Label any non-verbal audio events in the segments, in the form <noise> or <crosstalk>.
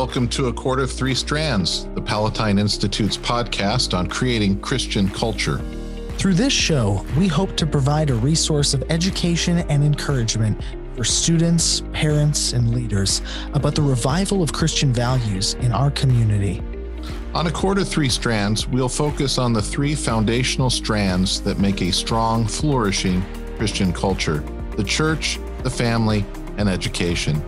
welcome to A Cord of Three Strands, the Palatine Institute's podcast on creating Christian culture. Through this show, we hope to provide a resource of education and encouragement for students, parents, and leaders about the revival of Christian values in our community. On A Cord of Three Strands, we'll focus on the three foundational strands that make a strong, flourishing Christian culture the church, the family, and education.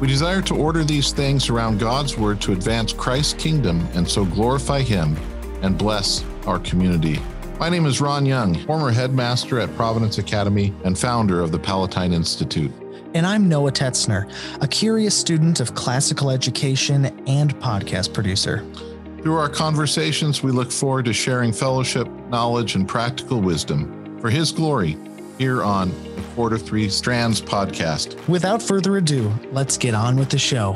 We desire to order these things around God's Word to advance Christ's kingdom and so glorify Him and bless our community. My name is Ron Young, former headmaster at Providence Academy and founder of the Palatine Institute. And I'm Noah Tetzner, a curious student of classical education and podcast producer. Through our conversations, we look forward to sharing fellowship, knowledge, and practical wisdom for His glory here on the Cord of Three Strands podcast. Without further ado, let's get on with the show.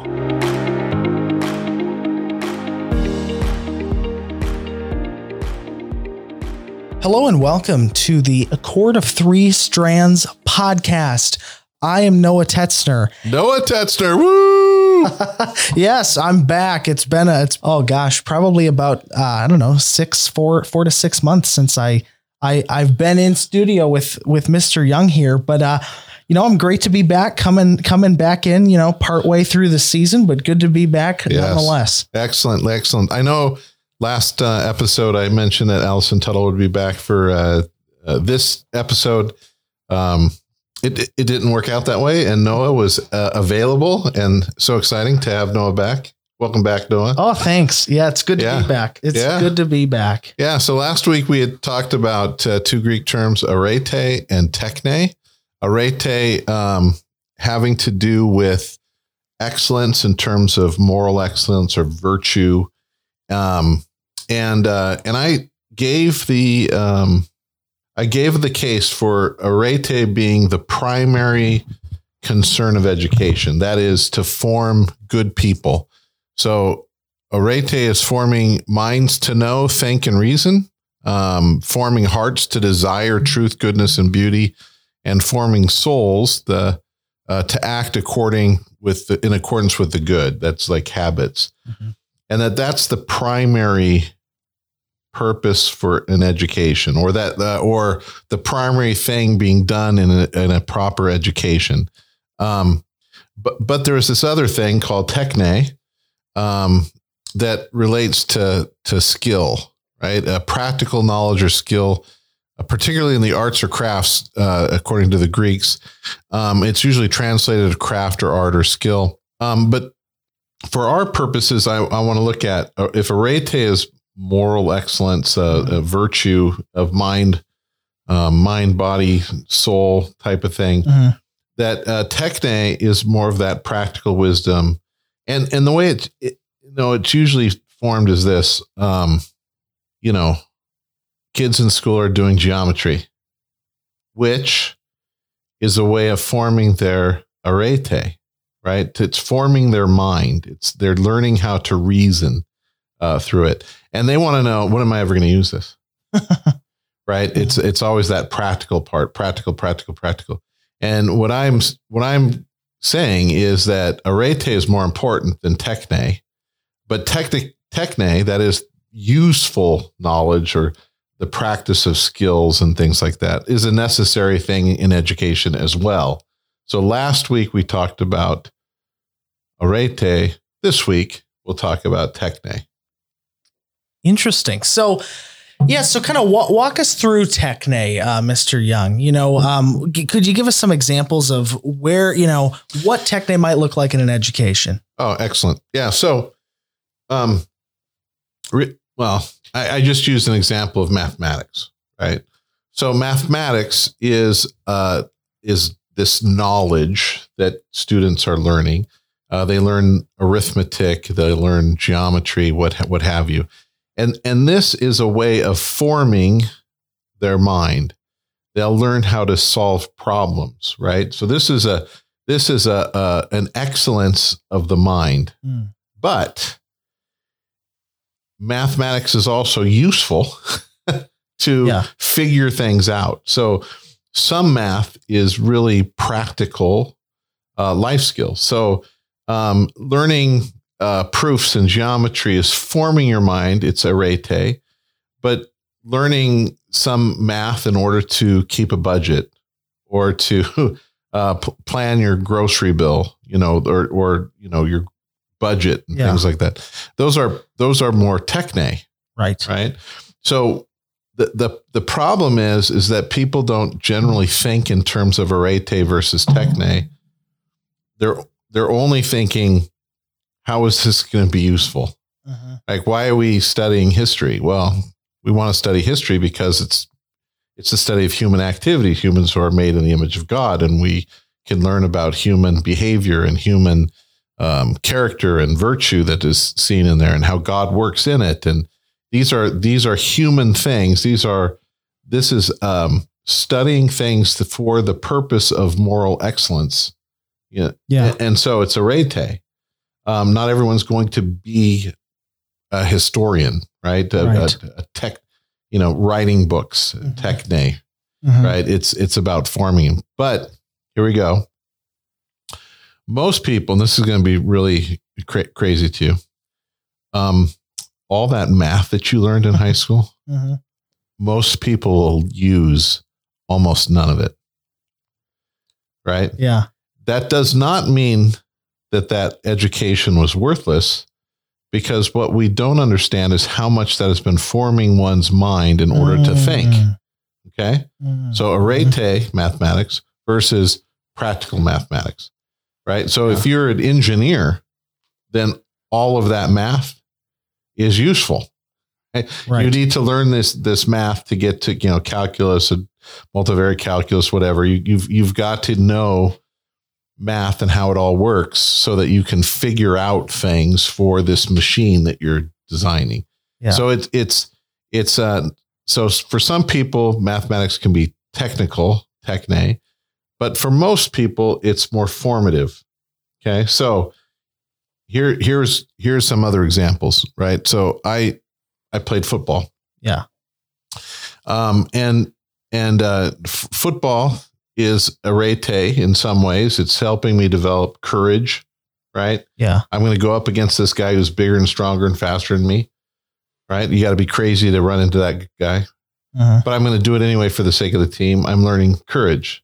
Hello and welcome to the A Cord of Three Strands podcast. I am Noah Tetzner. Noah Tetzner, woo! <laughs> yes, I'm back. It's been a, it's oh gosh, probably about uh, I don't know six, four, four to six months since I I I've been in studio with with Mr. Young here, but uh, you know, I'm great to be back, coming coming back in, you know, partway through the season, but good to be back yes. nonetheless. Excellent, excellent. I know last uh, episode I mentioned that Allison Tuttle would be back for uh, uh, this episode. Um, it it didn't work out that way, and Noah was uh, available, and so exciting to have Noah back. Welcome back, Noah. Oh, thanks. Yeah, it's good to yeah. be back. It's yeah. good to be back. Yeah. So last week we had talked about uh, two Greek terms, arete and techne. Arete um, having to do with excellence in terms of moral excellence or virtue. Um, and uh, and I gave the um, I gave the case for arete being the primary concern of education. That is to form good people so arete is forming minds to know, think, and reason, um, forming hearts to desire truth, goodness, and beauty, and forming souls the uh, to act according with the, in accordance with the good. That's like habits, mm-hmm. and that that's the primary purpose for an education, or that uh, or the primary thing being done in a, in a proper education. Um, but but there's this other thing called techne, um, that relates to to skill, right? A practical knowledge or skill, uh, particularly in the arts or crafts, uh, according to the Greeks. Um, it's usually translated craft or art or skill. Um, but for our purposes, I, I want to look at uh, if arete is moral excellence, uh, a virtue of mind, um, mind, body, soul type of thing. Mm-hmm. That uh, techne is more of that practical wisdom and and the way it's it, you know it's usually formed is this um you know kids in school are doing geometry which is a way of forming their arete right? It's forming their mind. It's they're learning how to reason uh, through it. And they want to know when am i ever going to use this? <laughs> Right? It's it's always that practical part practical practical practical. And what i'm what i'm saying is that arete is more important than techne, but techne, techne, that is useful knowledge or the practice of skills and things like that, is a necessary thing in education as well. So last week we talked about arete. This week we'll talk about techne. Interesting. So yeah, so kind of walk, walk us through Techne, uh, Mr. Young. You know, um, g- could you give us some examples of where you know what Techne might look like in an education? Oh, excellent. Yeah. So, um, re- well, I, I just used an example of mathematics, right? So, mathematics is uh, is this knowledge that students are learning. Uh, they learn arithmetic, they learn geometry, what what have you and and this is a way of forming their mind. They'll learn how to solve problems right? So this is a this is a, a an excellence of the mind. Mm. but mathematics is also useful <laughs> to yeah. figure things out. So some math is really practical uh, life skills. So um, learning uh, proofs in geometry is forming your mind. It's arete, but learning some math in order to keep a budget or to <laughs> uh, p- plan your grocery bill, you know, or or you know your budget and Yeah. things like that. Those are those are more techne, Right. right? So the the the problem is is that people don't generally think in terms of arete versus techne. They're they're only thinking, how is this going to be useful? Mhm. Like, why are we studying history? Well, we want to study history because it's it's the study of human activity. Humans who are made in the image of God, and we can learn about human behavior and human um, character and virtue that is seen in there, and how God works in it. And these are these are human things. These are this is um, studying things for the purpose of moral excellence. Yeah, Yeah. and so it's arete. Um, not everyone's going to be a historian, right? A, Right. a- a tech, you know, writing books, Mhm. techne, Mhm. right? It's it's about farming. But here we go. Most people, and this is going to be really cra- crazy to you. Um, all that math that you learned in high <laughs> school, Mhm. most people will use almost none of it, right? Yeah. that does not mean that that education was worthless because what we don't understand is how much that has been forming one's mind in order to think Mm. okay Mm. so arete mathematics versus practical mathematics right so if you're an engineer then all of that math is useful right? Right. you need to learn this this math to get to you know calculus and multivariate calculus whatever you, you've you've got to know math and how it all works so that you can figure out things for this machine that you're designing. Yeah. so it's it's it's uh so for some people mathematics can be technical techne but for most people it's more formative. Okay. So here here's here's some other examples right? So i i played football. Yeah. um and and uh f- football is arete in some ways it's helping me develop courage right Yeah. i'm going to go up against this guy who's bigger and stronger and faster than me right you got to be crazy to run into that guy Mhm. but I'm going to do it anyway for the sake of the team. I'm learning courage.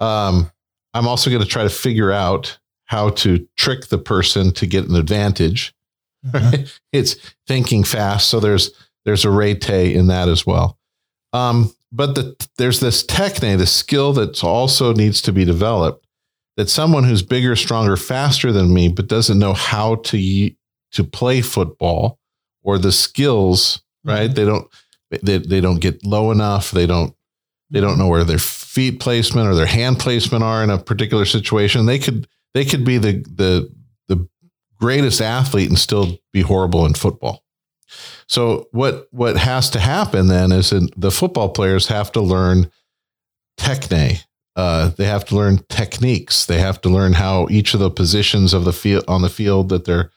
Um, I'm also going to try to figure out how to trick the person to get an advantage. Right? <laughs> It's thinking fast, so there's there's arete in that as well. Um, but the, there's this techne, the skill that also needs to be developed. That someone who's bigger, stronger, faster than me, but doesn't know how to to play football or the skills, right? Mhm. They don't they, they don't get low enough. They don't they don't know where their feet placement or their hand placement are in a particular situation. They could they could be the the the greatest athlete and still be horrible in football. So what what has to happen then is that the football players have to learn techne. Uh, they have to learn techniques. They have to learn how each of the positions of the field on the field that they're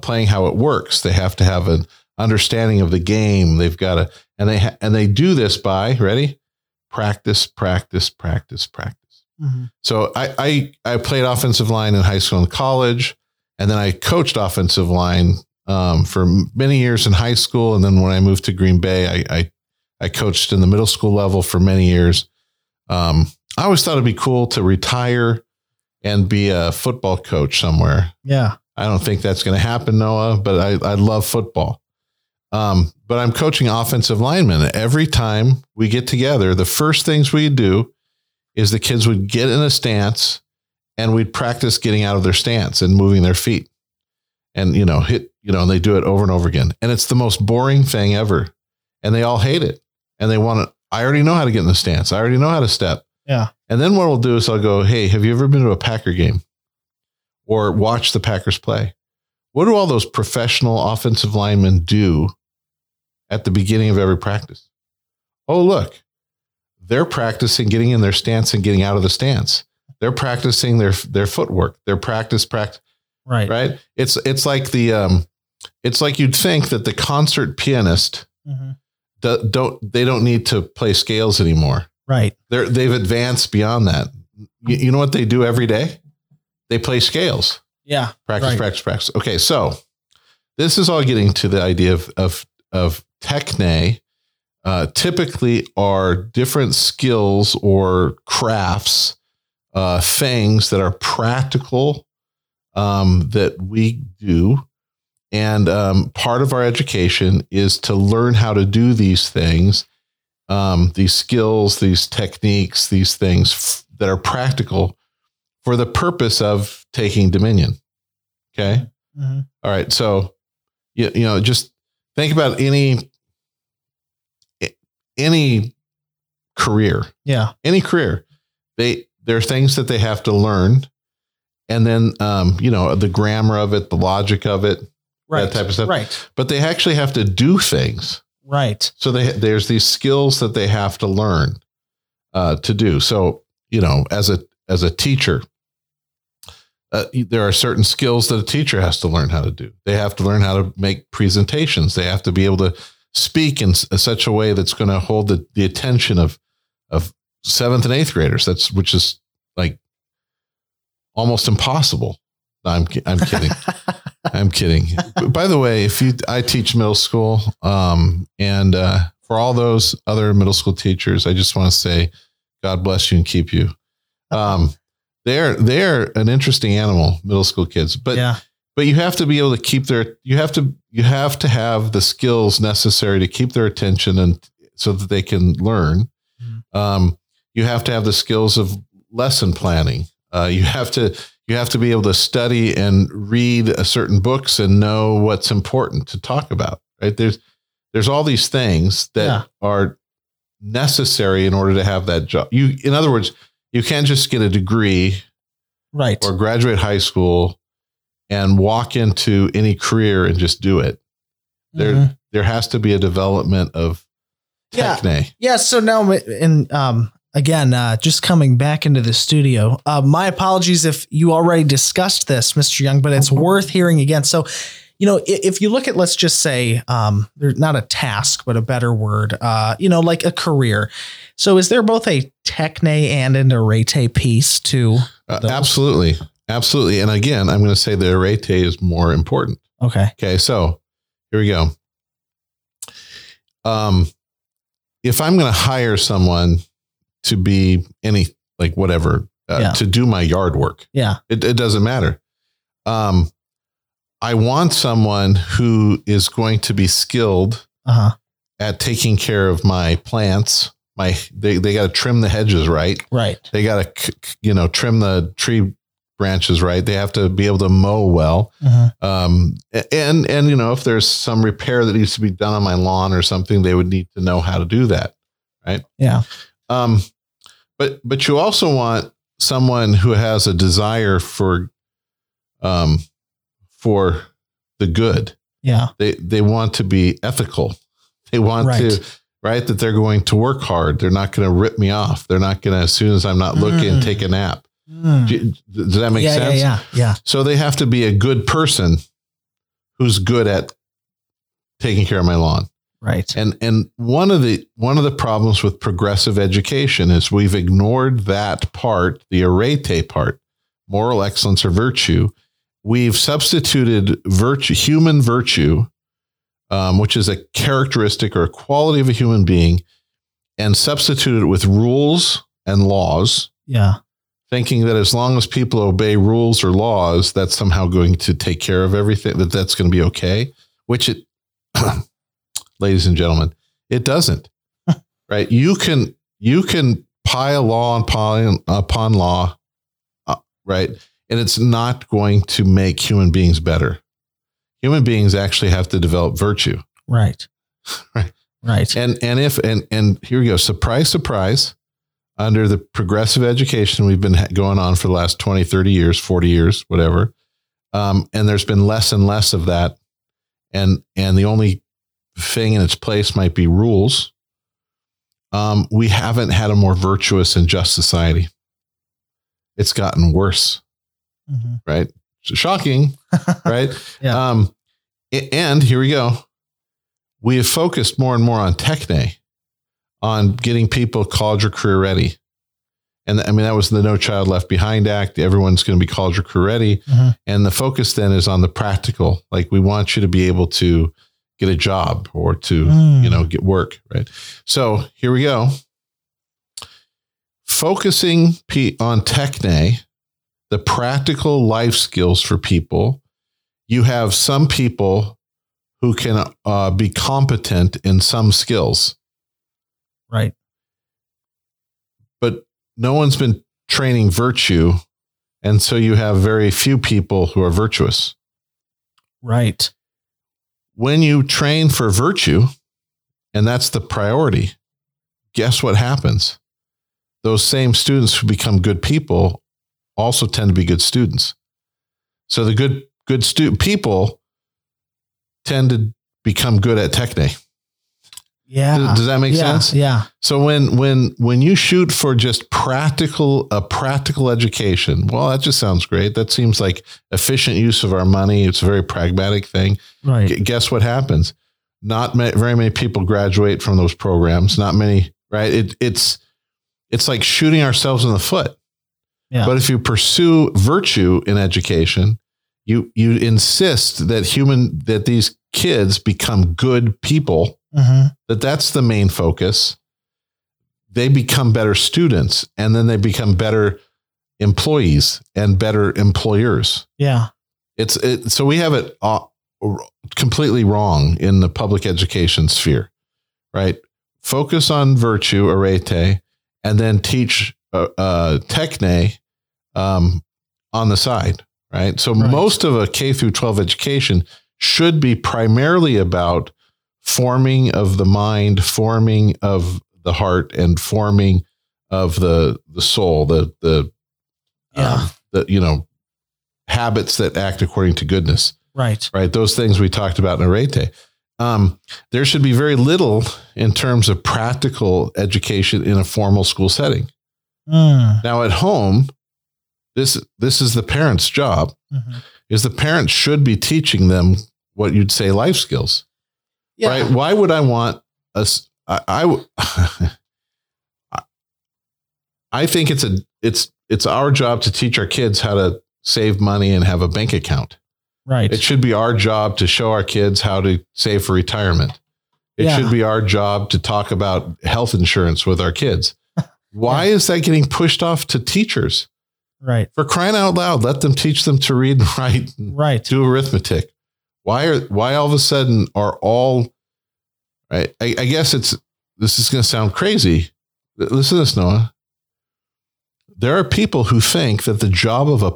playing how it works. They have to have an understanding of the game. They've got to and they ha- and they do this by ready practice, practice, practice, practice. Mhm. So I, I I played offensive line in high school and college, and then I coached offensive line um, for many years in high school, and then when I moved to Green Bay, I I, I coached in the middle school level for many years. Um, I always thought it'd be cool to retire and be a football coach somewhere. Yeah. I don't think that's going to happen, Noah, but I, I love football. Um, but I'm coaching offensive linemen. Every time we get together, the first things we do is the kids would get in a stance and we'd practice getting out of their stance and moving their feet. And, you know, hit, you know, and they do it over and over again. And it's the most boring thing ever. And they all hate it. And they want to, I already know how to get in the stance. I already know how to step. Yeah. And then what we'll do is I'll go, Hey, have you ever been to a Packer game or watch the Packers play? What do all those professional offensive linemen do at the beginning of every practice? Oh, look, they're practicing getting in their stance and getting out of the stance. They're practicing their their footwork. They're practice practice Right. right. It's it's like the um, it's like you'd think that the concert pianist Mhm. do, don't they don't need to play scales anymore. Right. They're they've advanced beyond that. You, you know what they do every day? They play scales. Yeah. Practice, Right. practice, practice. Okay, so this is all getting to the idea of of of techne. Uh, typically, are different skills or crafts, uh, things that are practical um, that we do, and um, part of our education is to learn how to do these things, um, these skills, these techniques, these things f- that are practical for the purpose of taking dominion. Okay. Mhm. All right. So, you, you know, just think about any any career, Yeah. any career. They there are things that they have to learn, and then um, you know the grammar of it, the logic of it, Right. type of stuff. Right. but they actually have to do things. Right. So they there's these skills that they have to learn uh, to do. So you know, as a as a teacher, uh, there are certain skills that a teacher has to learn how to do. They have to learn how to make presentations. They have to be able to speak in s- such a way that's going to hold the, the attention of of seventh and eighth graders. That's which is like almost impossible. No, I'm I'm kidding. <laughs> <laughs> I'm kidding. By the way, if you, I teach middle school, um, and uh, for all those other middle school teachers, I just want to say, God bless you and keep you. Um, they're they're an interesting animal, middle school kids, but yeah. but you have to be able to keep their you have to you have to have the skills necessary to keep their attention and so that they can learn. Mhm. Um, you have to have the skills of lesson planning. Uh, you have to you have to be able to study and read a certain books and know what's important to talk about. Right there's there's all these things that Yeah. are necessary in order to have that job. You in other words, you can't just get a degree Right. or graduate high school and walk into any career and just do it. There, Mhm. there has to be a development of Yeah. techne. Yeah. So now, and um, again, uh, just coming back into the studio. Uh, my apologies if you already discussed this, Mr. Young, but it's worth hearing again. So, you know, if you look at, let's just say, um, there's not a task, but a better word, uh, you know, like a career. So, is there both a techne and an arete piece to? Uh, absolutely, absolutely. And again, I'm going to say the arete is more important. Okay. Okay, so here we go. Um, if I'm going to hire someone to be any like whatever uh, Yeah. to do my yard work, Yeah. It, it doesn't matter. Um, I want someone who is going to be skilled Uh huh. at taking care of my plants. My they they got to trim the hedges right. Right. They got to you know trim the tree branches right. They have to be able to mow well. Mhm. Um, and and you know if there's some repair that needs to be done on my lawn or something, they would need to know how to do that. Right yeah. Um, but but you also want someone who has a desire for um for the good. Yeah. They they want to be ethical. They want Right. to right that they're going to work hard. They're not going to rip me off. They're not going to as soon as I'm not looking Mm. take a nap. Mm. Do- Does that make yeah, sense? yeah. Yeah. Yeah. So they have to be a good person who's good at taking care of my lawn. Right. And and one of the one of the problems with progressive education is we've ignored that part, the arete part, moral excellence or virtue. We've substituted virtue, human virtue, um, which is a characteristic or a quality of a human being, and substituted it with rules and laws, Yeah. thinking that as long as people obey rules or laws, that's somehow going to take care of everything. That that's going to be okay. Which it, <clears throat> ladies and gentlemen, it doesn't. <laughs> right? You can you can pile law upon upon law, uh, right? And it's not going to make human beings better. Human beings actually have to develop virtue. Right. <laughs> Right. Right. And and if and and here we go. Surprise, surprise. Under the progressive education we've been going on for the last 20, 30 years, 40 years, whatever. Um, and there's been less and less of that. And and the only thing in its place might be rules. Um, we haven't had a more virtuous and just society. It's gotten worse, Mhm. right? Shocking, <laughs> right? Yeah. Um, and here we go. We have focused more and more on techne, on getting people college or career ready. And I mean, that was the No Child Left Behind Act. Everyone's going to be college or career ready. Mhm. And the focus then is on the practical. Like we want you to be able to get a job or to, Mm. you know, get work. Right. So here we go. Focusing P- on Techne, the practical life skills for people. You have some people who can uh, be competent in some skills, Right. but no one's been training virtue. And so you have very few people who are virtuous. Right. When you train for virtue, and that's the priority, guess what happens? Those same students who become good people also tend to be good students. So the good good stu- people tend to become good at techne. Yeah. Does, does that make yeah. sense? Yeah. So when when when you shoot for just practical a practical education, well, that just sounds great. That seems like efficient use of our money. It's a very pragmatic thing. Right. Gu- Guess what happens? Not ma- very many people graduate from those programs. Not many, right? It, it's it's like shooting ourselves in the foot. Yeah. But if you pursue virtue in education, you you insist that human that these kids become good people hmm that that's the main focus. They become better students and then they become better employees and better employers. Yeah. it's it, so we have it uh, completely wrong in the public education sphere right? Focus on virtue arete and then teach uh, uh, techne um, on the side right? So Right. most of a k through 12 education should be primarily about forming of the mind forming of the heart and forming of the the soul the the Yeah. um, the you know habits that act according to goodness right. right those things we talked about in arete um, there should be very little in terms of practical education in a formal school setting Mm. now at home this this is the parents job Mhm. is the parents should be teaching them what you'd say life skills Yeah. right why would i want us <laughs> i I think it's a it's it's our job to teach our kids how to save money and have a bank account Right. it should be our job to show our kids how to save for retirement it Yeah. should be our job to talk about health insurance with our kids <laughs> why is that getting pushed off to teachers right. for crying out loud let them teach them to read and <laughs> write and Right. do arithmetic. Why are why all of a sudden are all right? I, I guess it's this is going to sound crazy. Listen to this, Noah. There are people who think that the job of a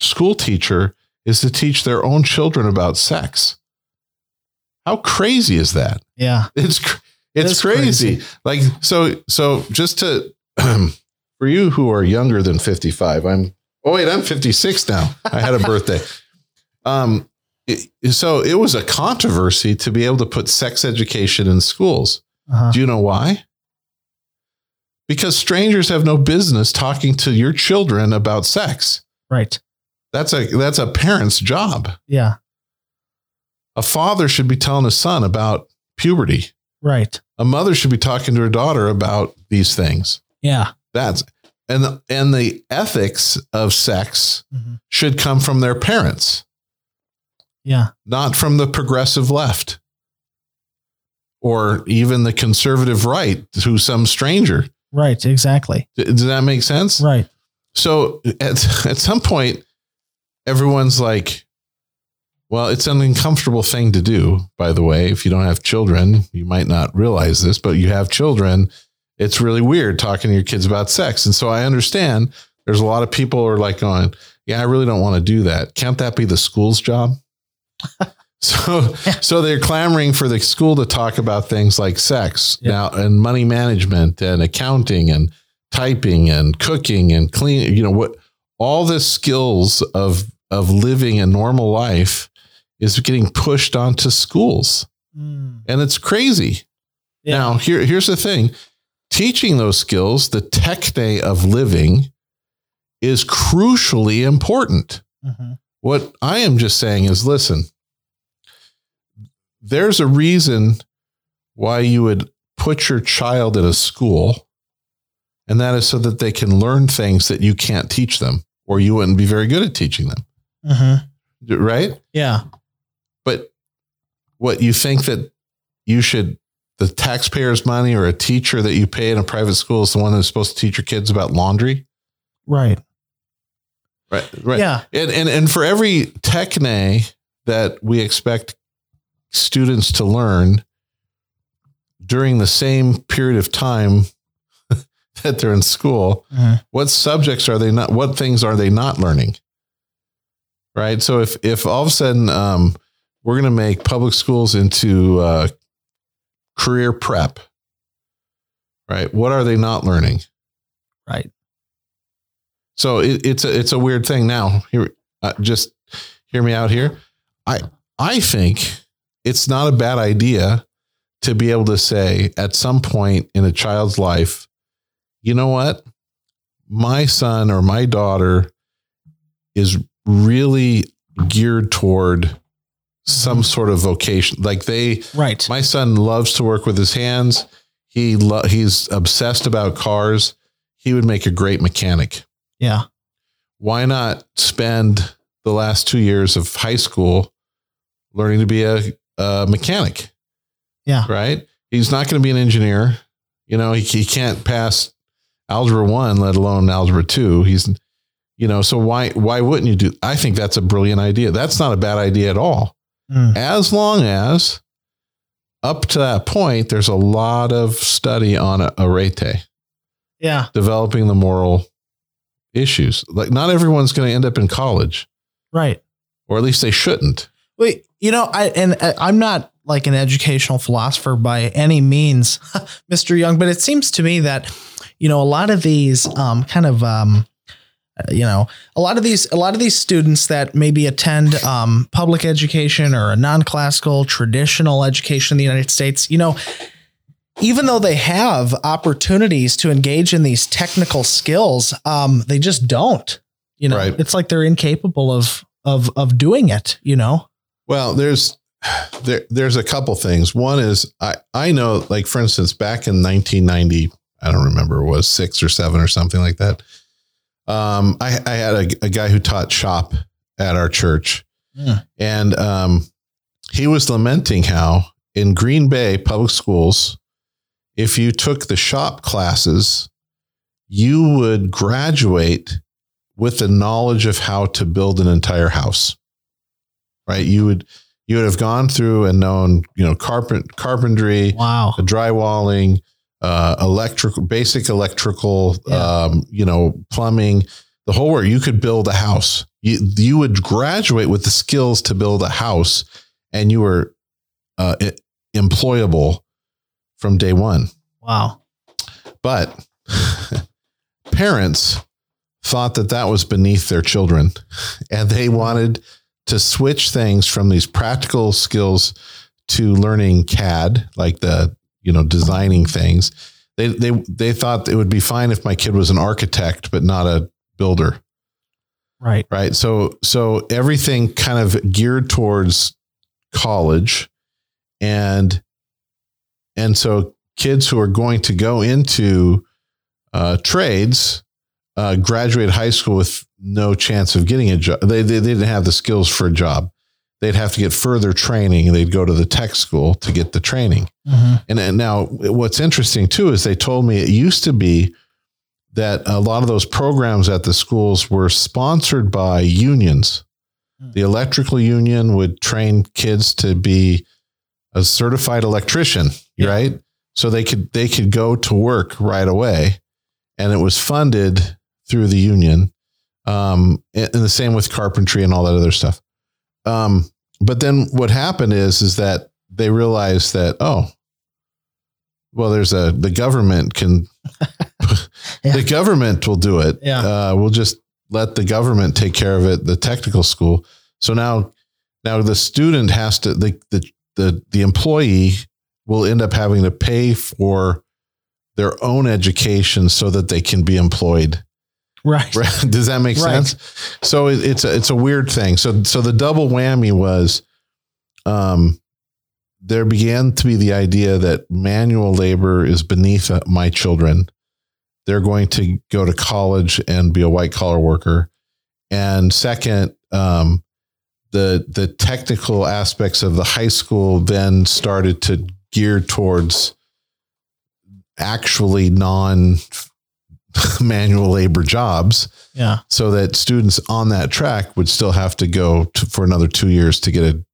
school teacher is to teach their own children about sex. How crazy is that? Yeah. It's it's crazy. crazy. Like so so just to <clears throat> for you who are younger than 55, I'm oh wait, I'm 56 now. I had a birthday. <laughs> Um it- so it was a controversy to be able to put sex education in schools. Uh-huh. Do you know why? Because strangers have no business talking to your children about sex. Right. That's a that's a parent's job. Yeah. A father should be telling his son about puberty. Right. A mother should be talking to her daughter about these things. Yeah. That's and the, and the ethics of sex Mhm. should come from their parents, Yeah. not from the progressive left or even the conservative right to some stranger. Right. Exactly. D- Does that make sense? Right. So at at some point, everyone's like, well, it's an uncomfortable thing to do, by the way. If you don't have children, you might not realize this, but you have children, it's really weird talking to your kids about sex. And so I understand there's a lot of people who are like going, yeah, I really don't want to do that. Can't that be the school's job? <laughs> so so they're clamoring for the school to talk about things like sex Yeah. now and money management and accounting and typing and cooking and cleaning, you know, what all the skills of of living a normal life is getting pushed onto schools. Mm. And it's crazy. Yeah. Now, here, here's the thing teaching those skills, the techne of living, is crucially important. Mhm. What I am just saying is listen, there's a reason why you would put your child in a school And that is so that they can learn things that you can't teach them or you wouldn't be very good at teaching them. Mm-hmm. Right. Yeah. But what you think that you should, the taxpayer's money or a teacher that you pay in a private school is the one that's supposed to teach your kids about laundry? Right. Right. Right. Yeah. And, and, and for every techne that we expect students to learn during the same period of time <laughs> that they're in school, Mhm. what subjects are they not, what things are they not learning? Right. So if, if all of a sudden, um, we're going to make public schools into, uh, career prep, right? What are they not learning? Right. So it, it's a it's a weird thing. Now, here, uh, just hear me out here. I I think it's not a bad idea to be able to say at some point in a child's life, you know what, my son or my daughter is really geared toward some sort of vocation. Like they, Right. my son loves to work with his hands. He lo- he's obsessed about cars. He would make a great mechanic yeah. why not spend the last two years of high school learning to be a, a mechanic? Yeah. Right. He's not going to be an engineer. You know, he, he can't pass algebra one, let alone algebra two. He's, you know, so why, why wouldn't you do? I think that's a brilliant idea. That's not a bad idea at all. Mm. As long as up to that point, there's a lot of study on arete Yeah. developing the moral issues. Like not everyone's going to end up in college, Right. or at least they shouldn't. Wait, you know, I and uh, I'm not like an educational philosopher by any means, <laughs> Mr. Young, but it seems to me that you know a lot of these um, kind of um, uh, you know a lot of these a lot of these students that maybe attend um, public education or a non-classical traditional education in the United States, you know. Even though they have opportunities to engage in these technical skills, um, they just don't. You know, Right. it's like they're incapable of of of doing it. You know, Well, there's there there's a couple things. One is I I know like for instance back in 1990, I don't remember it was 6 or 7 or something like that. Um I I had a, a guy who taught shop at our church. Yeah. And um he was lamenting how in Green Bay public schools if you took the shop classes, you would graduate with the knowledge of how to build an entire house. Right? You would you would have gone through and known, you know, carpent carpentry, wow. drywalling, uh, electrical, basic electrical, Yeah. um, you know, plumbing, the whole work. You could build a house. You you would graduate with the skills to build a house, and you were uh, employable from day one. Wow. But <laughs> parents thought that that was beneath their children, and they wanted to switch things from these practical skills to learning CAD, like the you know designing things. They they they thought it would be fine if my kid was an architect, but not a builder Right. right so so everything kind of geared towards college and and so kids who are going to go into uh, trades uh, graduate high school with no chance of getting a job they, they, they didn't have the skills for a job they'd have to get further training they'd go to the tech school to get the training Mhm. and, and now what's interesting too is they told me it used to be that a lot of those programs at the schools were sponsored by unions. Hmm. The electrical union would train kids to be a certified electrician, Yeah. right? So they could they could go to work right away, and it was funded through the union. Um, and and the same with carpentry and all that other stuff. Um, but then what happened is is that they realized that oh, well, there's a the government can <laughs> <laughs> Yeah. the government will do it. Yeah. Uh, we'll just let the government take care of it. The technical school. So now, now the student has to the the the the employee will end up having to pay for their own education so that they can be employed. <laughs> Right. Does that make Right. sense? So it, it's a it's a weird thing. So so the double whammy was, um, there began to be the idea that manual labor is beneath my children, they're going to go to college and be a white collar worker. And second, um, the the technical aspects of the high school then started to gear towards actually non <laughs> manual labor jobs Yeah. so that students on that track would still have to go to, for another two years to get a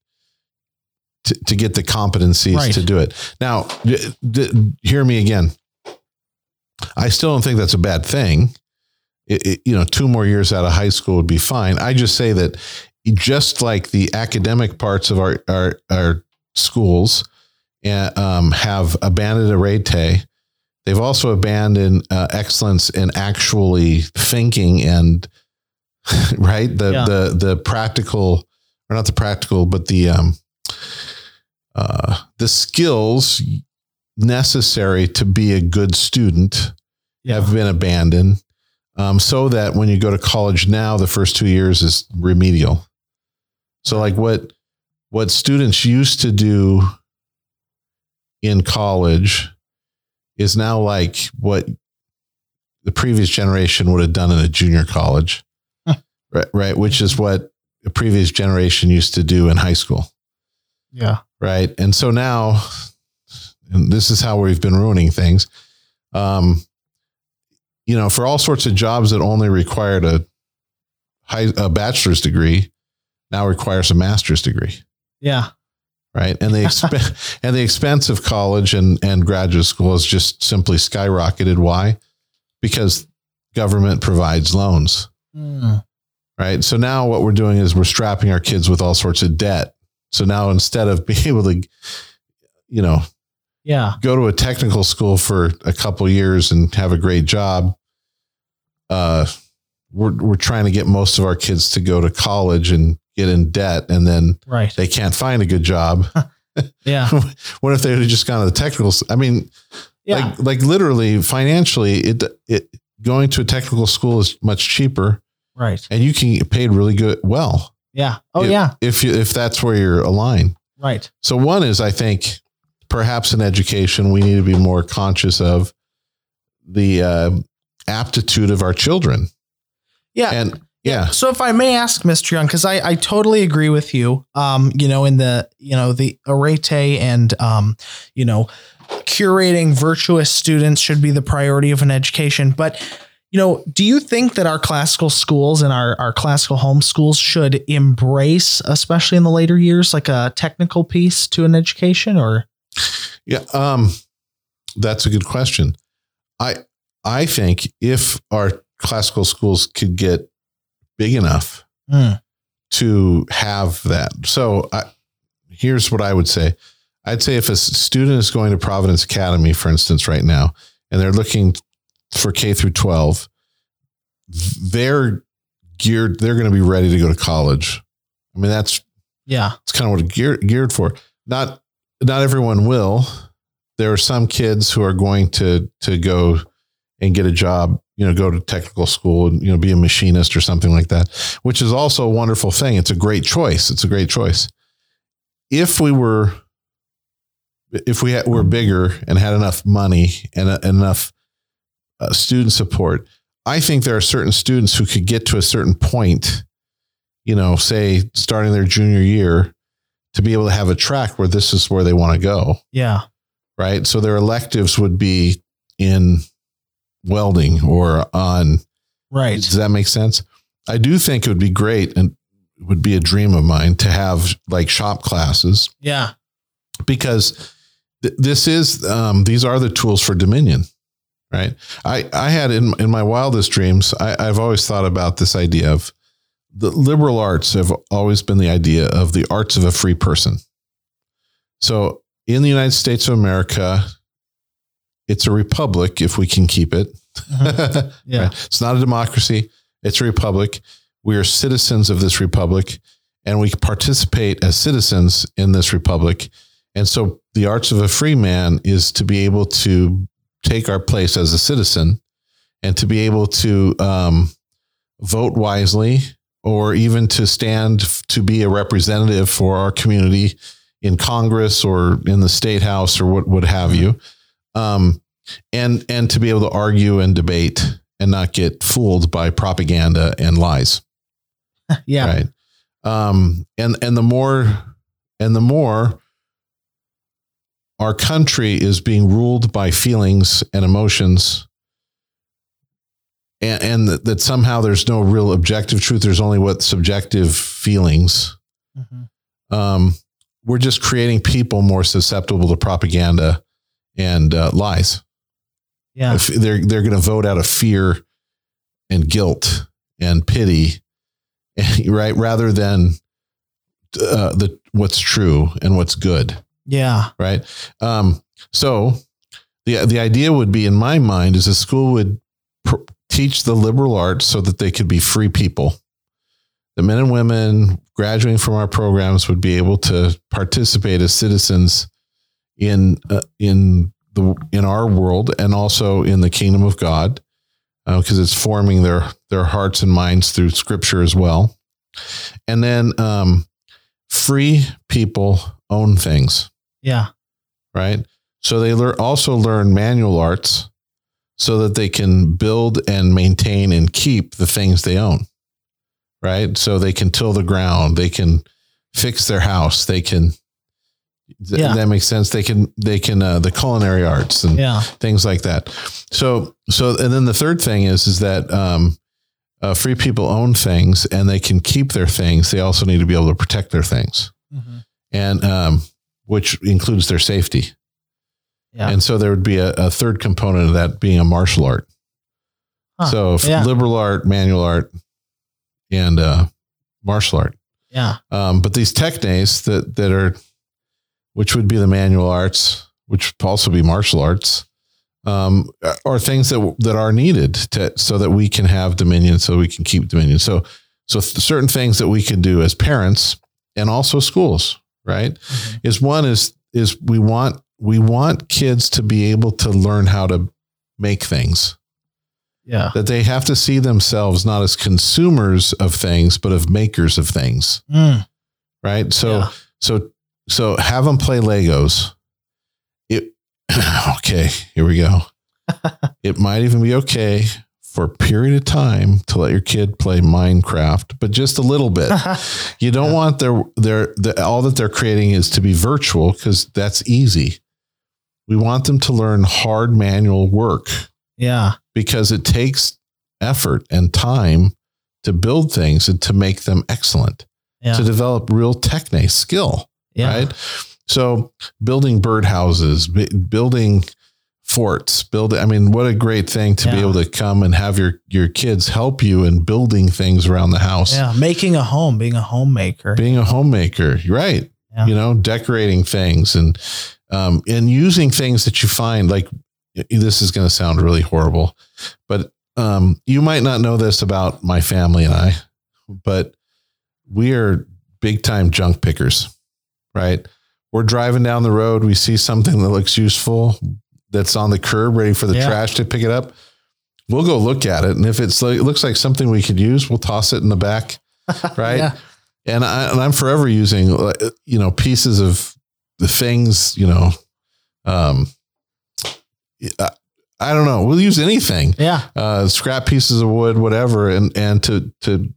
to, to get the competencies Right. to do it. Now, d- d- hear me again. I still don't think that's a bad thing. It, it- you know, two more years out of high school would be fine. I just say that just like the academic parts of our our, our schools uh, um, have abandoned arete, they've also abandoned uh, excellence in actually thinking and <laughs> right the Yeah. the the practical or not the practical but the um uh the skills necessary to be a good student Yeah. have been abandoned um, so that when you go to college now the first two years is remedial so like what what students used to do in college is now like what the previous generation would have done in a junior college Huh. right right which is what the previous generation used to do in high school Yeah. right? And so now, and this is how we've been ruining things. Um, you know, for all sorts of jobs that only required a high a bachelor's degree, now requires a master's degree, Yeah. right? And the <laughs> exp- and the expense of college and and graduate school has just simply skyrocketed. Why? Because government provides loans, Mm. right? So now what we're doing is we're strapping our kids with all sorts of debt. So now instead of <laughs> being able to, you know, Yeah. go to a technical school for a couple years and have a great job. Uh, we're we're trying to get most of our kids to go to college and get in debt, and then Right. they can't find a good job. <laughs> Yeah. <laughs> what if they had just gone to the technical? I mean, Yeah. like like literally financially, it it going to a technical school is much cheaper, right. and you can get paid really good well Yeah. Oh if, yeah. if you if that's where you're aligned. Right. So one is I think perhaps in education we need to be more conscious of the uh, aptitude of our children. Yeah. And yeah, So if I may ask, Mr. Young, because I, I totally agree with you. Um, you know, in the you know the arete and um, you know, curating virtuous students should be the priority of an education. But you know, do you think that our classical schools and our our classical home schools should embrace, especially in the later years, like a technical piece to an education? Or yeah, um, that's a good question. I I think if our classical schools could get big enough Hmm, to have that, so I, here's what I would say. I'd say if a student is going to Providence Academy, for instance, right now, and they're looking for K through 12, they're geared, they're going to be ready to go to college. I mean, that's, yeah, that's kind of what it's geared, geared for. Not, not everyone will. There are some kids who are going to, to go and get a job, you know, go to technical school and, you know, be a machinist or something like that, which is also a wonderful thing. It's a great choice. It's a great choice. If we were, if we had, were bigger and had enough money and uh, enough uh, student support, I think there are certain students who could get to a certain point, you know, say starting their junior year, to be able to have a track where this is where they want to go, yeah, right? So their electives would be in welding or on. right, Does that make sense? I do think it would be great and it would be a dream of mine to have like shop classes. Yeah, because th- this is um, these are the tools for dominion right? I i had in in my wildest dreams I, i've always thought about this idea of the liberal arts have always been the idea of the arts of a free person. So in the united states of america it's a republic if we can keep it <laughs> Mhm. yeah, Right? It's not a democracy. It's a republic. We are citizens of this republic and we participate as citizens in this republic. And so the arts of a free man is to be able to take our place as a citizen and to be able to um, vote wisely or even to stand f- to be a representative for our community in Congress or in the state house or what, what have you. Um, and and to be able to argue and debate and not get fooled by propaganda and lies. <laughs> yeah. Right. Um, and and the more and the more our country is being ruled by feelings and emotions and, and that, that somehow there's no real objective truth there's only what subjective feelings Mhm. um, we're just creating people more susceptible to propaganda and uh, lies Yeah. if they're they're going to vote out of fear and guilt and pity, <laughs> right? Rather than uh, the what's true and what's good, Yeah. right? Um, so the the idea would be, in my mind, is a school would pr- teach the liberal arts so that they could be free people. The men and women graduating from our programs would be able to participate as citizens in uh, in the in our world and also in the kingdom of God, because it's forming their their hearts and minds through Scripture as well. And then um, free people own things Yeah. right? So they learn also learn manual arts so that they can build and maintain and keep the things they own, right? So they can till the ground, they can fix their house, they can. Th- Yeah. That makes sense. They can, they can, uh, the culinary arts and Yeah. things like that. So, so, and then the third thing is, is that, um, uh, free people own things and they can keep their things. They also need to be able to protect their things Mhm. and, um, which includes their safety. Yeah. And so there would be a, a third component of that being a martial art. Huh. So Yeah. liberal art, manual art, and uh, martial art. Yeah. Um, but these technes that that are, which would be the manual arts, which would also be martial arts, um, are things that that are needed to so that we can have dominion, so we can keep dominion. So so th- certain things that we can do as parents and also schools, right? Mhm. is one is is we want we want kids to be able to learn how to make things Yeah. that they have to see themselves not as consumers of things but of makers of things Mm. right so Yeah. so so have them play legos it <clears throat> okay here we go <laughs> it might even be okay for a period of time to let your kid play minecraft but just a little bit <laughs> you don't Yeah. want their their the, all that they're creating is to be virtual because that's easy. We want them to learn hard manual work yeah. because it takes effort and time to build things and to make them excellent, Yeah. to develop real techne skill, yeah. right? So building birdhouses, b- building forts, build. I mean, what a great thing to be able to come and have your your kids help you in building things around the house. Yeah. Making a home, being a homemaker. being a homemaker, right? Yeah. You know, decorating things and um, and using things that you find. Like this is going to sound really horrible, but um, you might not know this about my family and I, but we are big time junk pickers, right? We're driving down the road, we see something that looks useful that's on the curb, ready for the Yeah. trash to pick it up. We'll go look at it, and if it's like, it looks like something we could use, we'll toss it in the back <laughs> right? Yeah. And I and I'm forever using you know pieces of the things you know, um, I, I don't know. We'll use anything, Yeah. uh, scrap pieces of wood, whatever, and and to to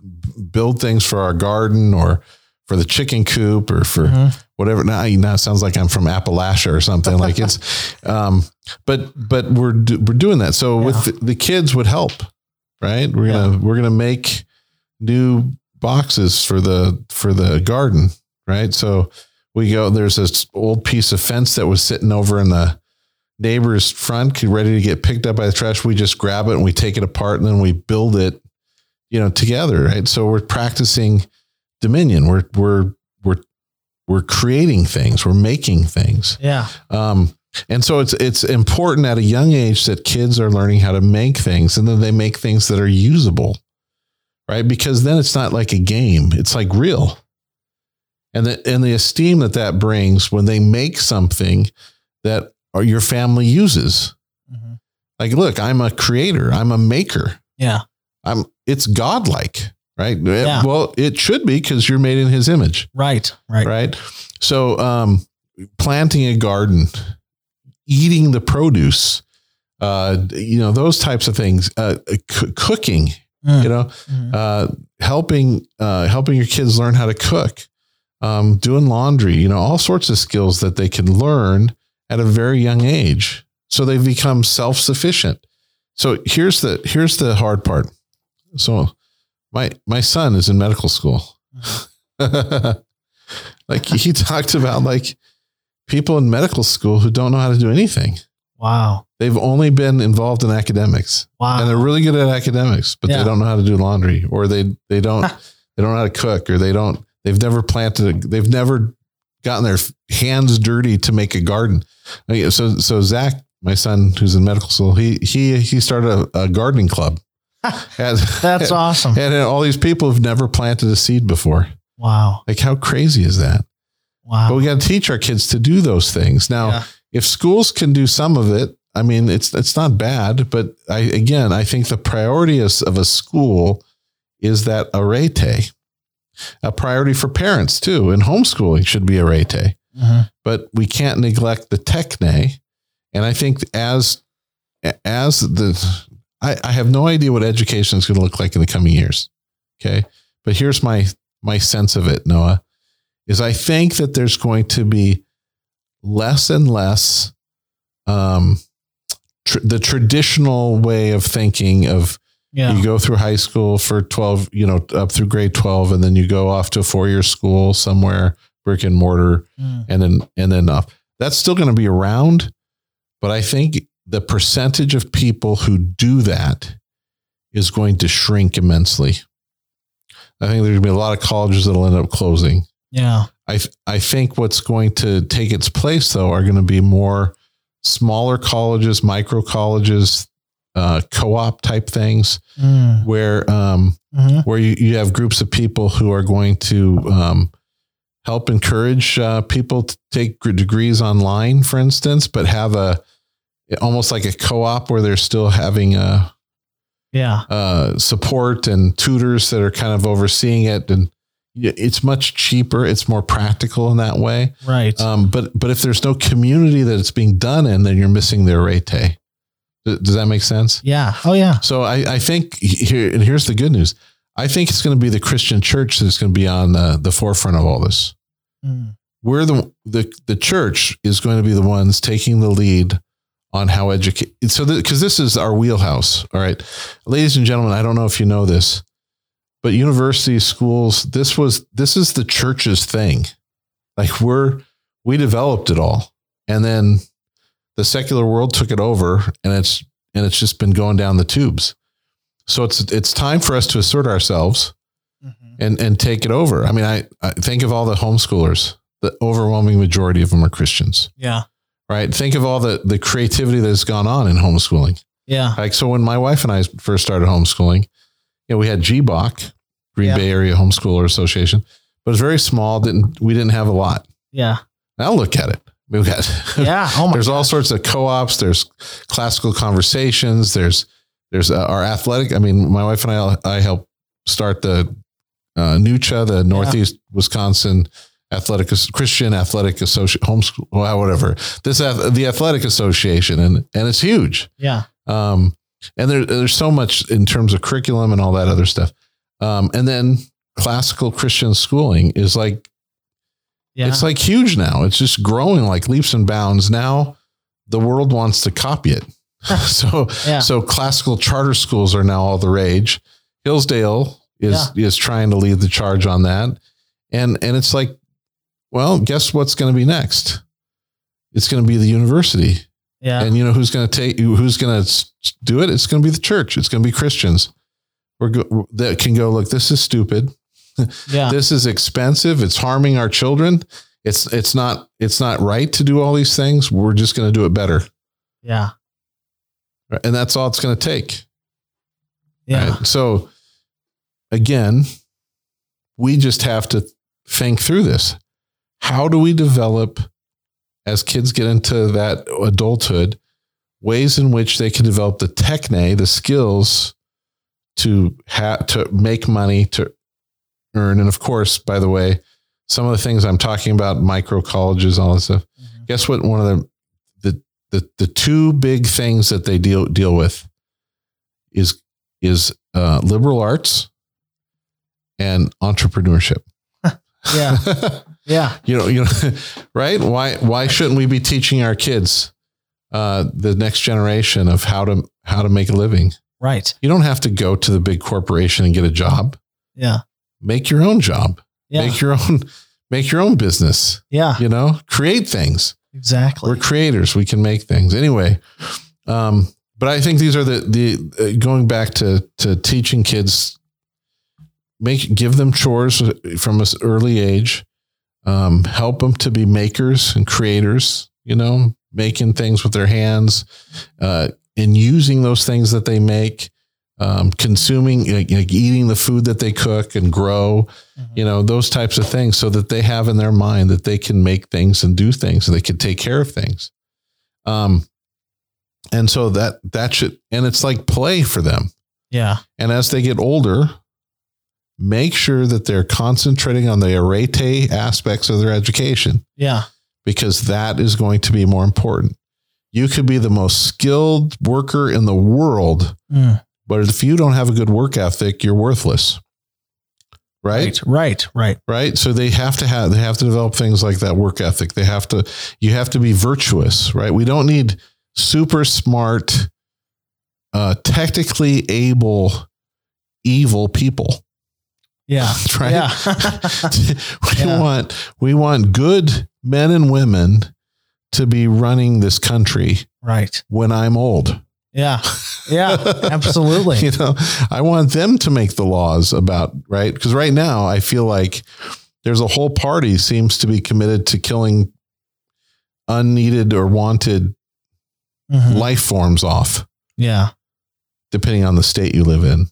build things for our garden or for the chicken coop or for Mhm. whatever. Now, now it sounds like I'm from Appalachia or something. like it's, <laughs> um, but but we're do, we're doing that. So with the, the kids would help, right? We're gonna we're gonna make new boxes for the for the garden, right? So we go. There's this old piece of fence that was sitting over in the neighbor's front, ready to get picked up by the trash. We just grab it and we take it apart and then we build it, you know, together, right? So we're practicing dominion. We're we're we're we're creating things. We're making things. Yeah. Um, and so it's it's important at a young age that kids are learning how to make things, and then they make things that are usable, right? Because then it's not like a game; it's like real. And the and the esteem that that brings when they make something that your family uses. Mhm. Like, look, I'm a creator. I'm a maker. Yeah. I'm. It's godlike, right? Yeah. Well, it should be because you're made in His image Right. Right. right? So, um, planting a garden, eating the produce, uh, you know, those types of things. Uh, c- cooking, Mm. you know, Mhm. uh, helping uh, helping your kids learn how to cook, um, doing laundry, you know, all sorts of skills that they can learn at a very young age, so they become self sufficient. So here's the here's the hard part. So my my son is in medical school. Uh-huh. <laughs> like he talked about like people in medical school who don't know how to do anything. Wow. They've only been involved in academics Wow. and they're really good at academics, but Yeah. they don't know how to do laundry or they they don't <laughs> they don't know how to cook or they don't they've never planted a, they've never gotten their hands dirty to make a garden. So so Zach, my son who's in medical school, he he he started a, a gardening club. <laughs> That's awesome. and all these people have never planted a seed before. Wow. Like how crazy is that? But Wow. we got to teach our kids to do those things. Now, Yeah. if schools can do some of it, I mean, it's it's not bad. But I again, I think the priority is, of a school is that arete. A priority for parents too, and homeschooling should be arete. Mhm. But we can't neglect the techne. And I think as as the I, I have no idea what education is going to look like in the coming years. Okay. But here's my my sense of it, Noah, is I think that there's going to be less and less um tr- the traditional way of thinking of Yeah. you go through high school for 12, you know, up through grade 12 and then you go off to a four-year school somewhere brick and mortar Mm. and then and then up. That's still going to be around, but I think the percentage of people who do that is going to shrink immensely. I think there's going to be a lot of colleges that'll end up closing. Yeah. I I think what's going to take its place though are going to be more smaller colleges, micro colleges, uh, co-op type things Mm. where um, Mhm. where you, you have groups of people who are going to um, help encourage uh, people to take degrees online, for instance, but have a almost like a co-op where they're still having a, Yeah. uh, support and tutors that are kind of overseeing it, and it's much cheaper. It's more practical in that way. Right. Um, but but if there's no community that it's being done in, then you're missing the arete. Does that make sense? yeah. Oh yeah. So I, I think here, and here's the good news. I think it's going to be the Christian church that's going to be on the, the forefront of all this. Mm. We're the, the, the church is going to be the ones taking the lead on how educate. So, because this is our wheelhouse. All right. Ladies and gentlemen, I don't know if you know this, but universities, schools, this was, this is the church's thing. Like we're, we developed it all. And then the secular world took it over and it's, and it's just been going down the tubes. So it's it's time for us to assert ourselves Mhm. and and take it over. I mean, I, I think of all the homeschoolers. The overwhelming majority of them are Christians, Yeah. Right? Think of all the the creativity that has gone on in homeschooling. Yeah. Like so, when my wife and I first started homeschooling, you know, we had GBOC, Green Yeah. Bay Area Homeschooler Association, but it was very small. Didn't we didn't have a lot. Yeah. Now look at it. We've got <laughs> Yeah. Oh my. there's all sorts of co-ops there's classical conversations there's there's uh, our athletic i mean my wife and i i helped start the uh, nucha the northeast wisconsin athletic christian athletic association homeschool whatever this the athletic association and and it's huge Yeah. um and there, there's so much in terms of curriculum and all that other stuff um and then classical christian schooling is like Yeah. it's like huge now. It's just growing like leaps and bounds. Now the world wants to copy it. <laughs> so Yeah. so classical charter schools are now all the rage. Hillsdale is is trying to lead the charge on that. And and it's like, well, guess what's going to be next? It's going to be the university. yeah. And you know who's going to take who's going to do it? It's going to be the church. It's going to be Christians. We're go, that can go look. This is stupid <laughs> yeah. this is expensive it's harming our children it's it's not it's not right to do all these things we're just going to do it better yeah. and that's all it's going to take Yeah. right? so again we just have to think through this how do we develop as kids get into that adulthood ways in which they can develop the techne the skills to have to make money to earn and of course by the way some of the things i'm talking about micro colleges all this stuff Mhm. guess what one of the the the the two big things that they deal deal with is is uh, liberal arts and entrepreneurship. <laughs> Yeah. <laughs> Yeah. you know, you know, <laughs> right? Why why shouldn't we be teaching our kids uh, the next generation of how to how to make a living? Right. You don't have to go to the big corporation and get a job. Yeah. Make your own job. Yeah. Make your own make your own business. yeah. You know, create things. Exactly. We're creators. We can make things anyway. Um, but I think these are the the uh, going back to to teaching kids, make give them chores from an early age, um, help them to be makers and creators. You know, making things with their hands, uh, and using those things that they make, um, consuming, like, like eating the food that they cook and grow. Mhm. You know, those types of things, so that they have in their mind that they can make things and do things, and they can take care of things. Um, and so that that should, and it's like play for them. Yeah. And as they get older, make sure that they're concentrating on the arete aspects of their education Yeah. because that is going to be more important. You could be the most skilled worker in the world, Mm. but if you don't have a good work ethic, you're worthless. Right? Right. Right. Right. Right? So they have to have they have to develop things like that work ethic. They have to you have to be virtuous, right? We don't need super smart uh technically able evil people. Yeah. <laughs> Right? Yeah. <laughs> we Yeah. want we want good men and women to be running this country right. when I'm old. Yeah. Yeah. <laughs> Absolutely. you know, I want them to make the laws about right because right now I feel like there's a whole party seems to be committed to killing unneeded or wanted Mhm. life forms off, Yeah. depending on the state you live in.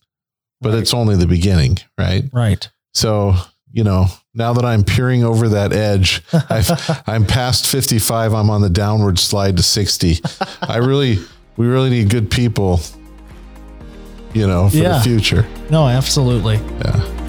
But Right. it's only the beginning, right? Right. So, you know, now that I'm peering over that edge, <laughs> I've, I'm past 55. I'm on the downward slide to 60. I really, we really need good people, you know, for Yeah. the future. no, absolutely. Yeah.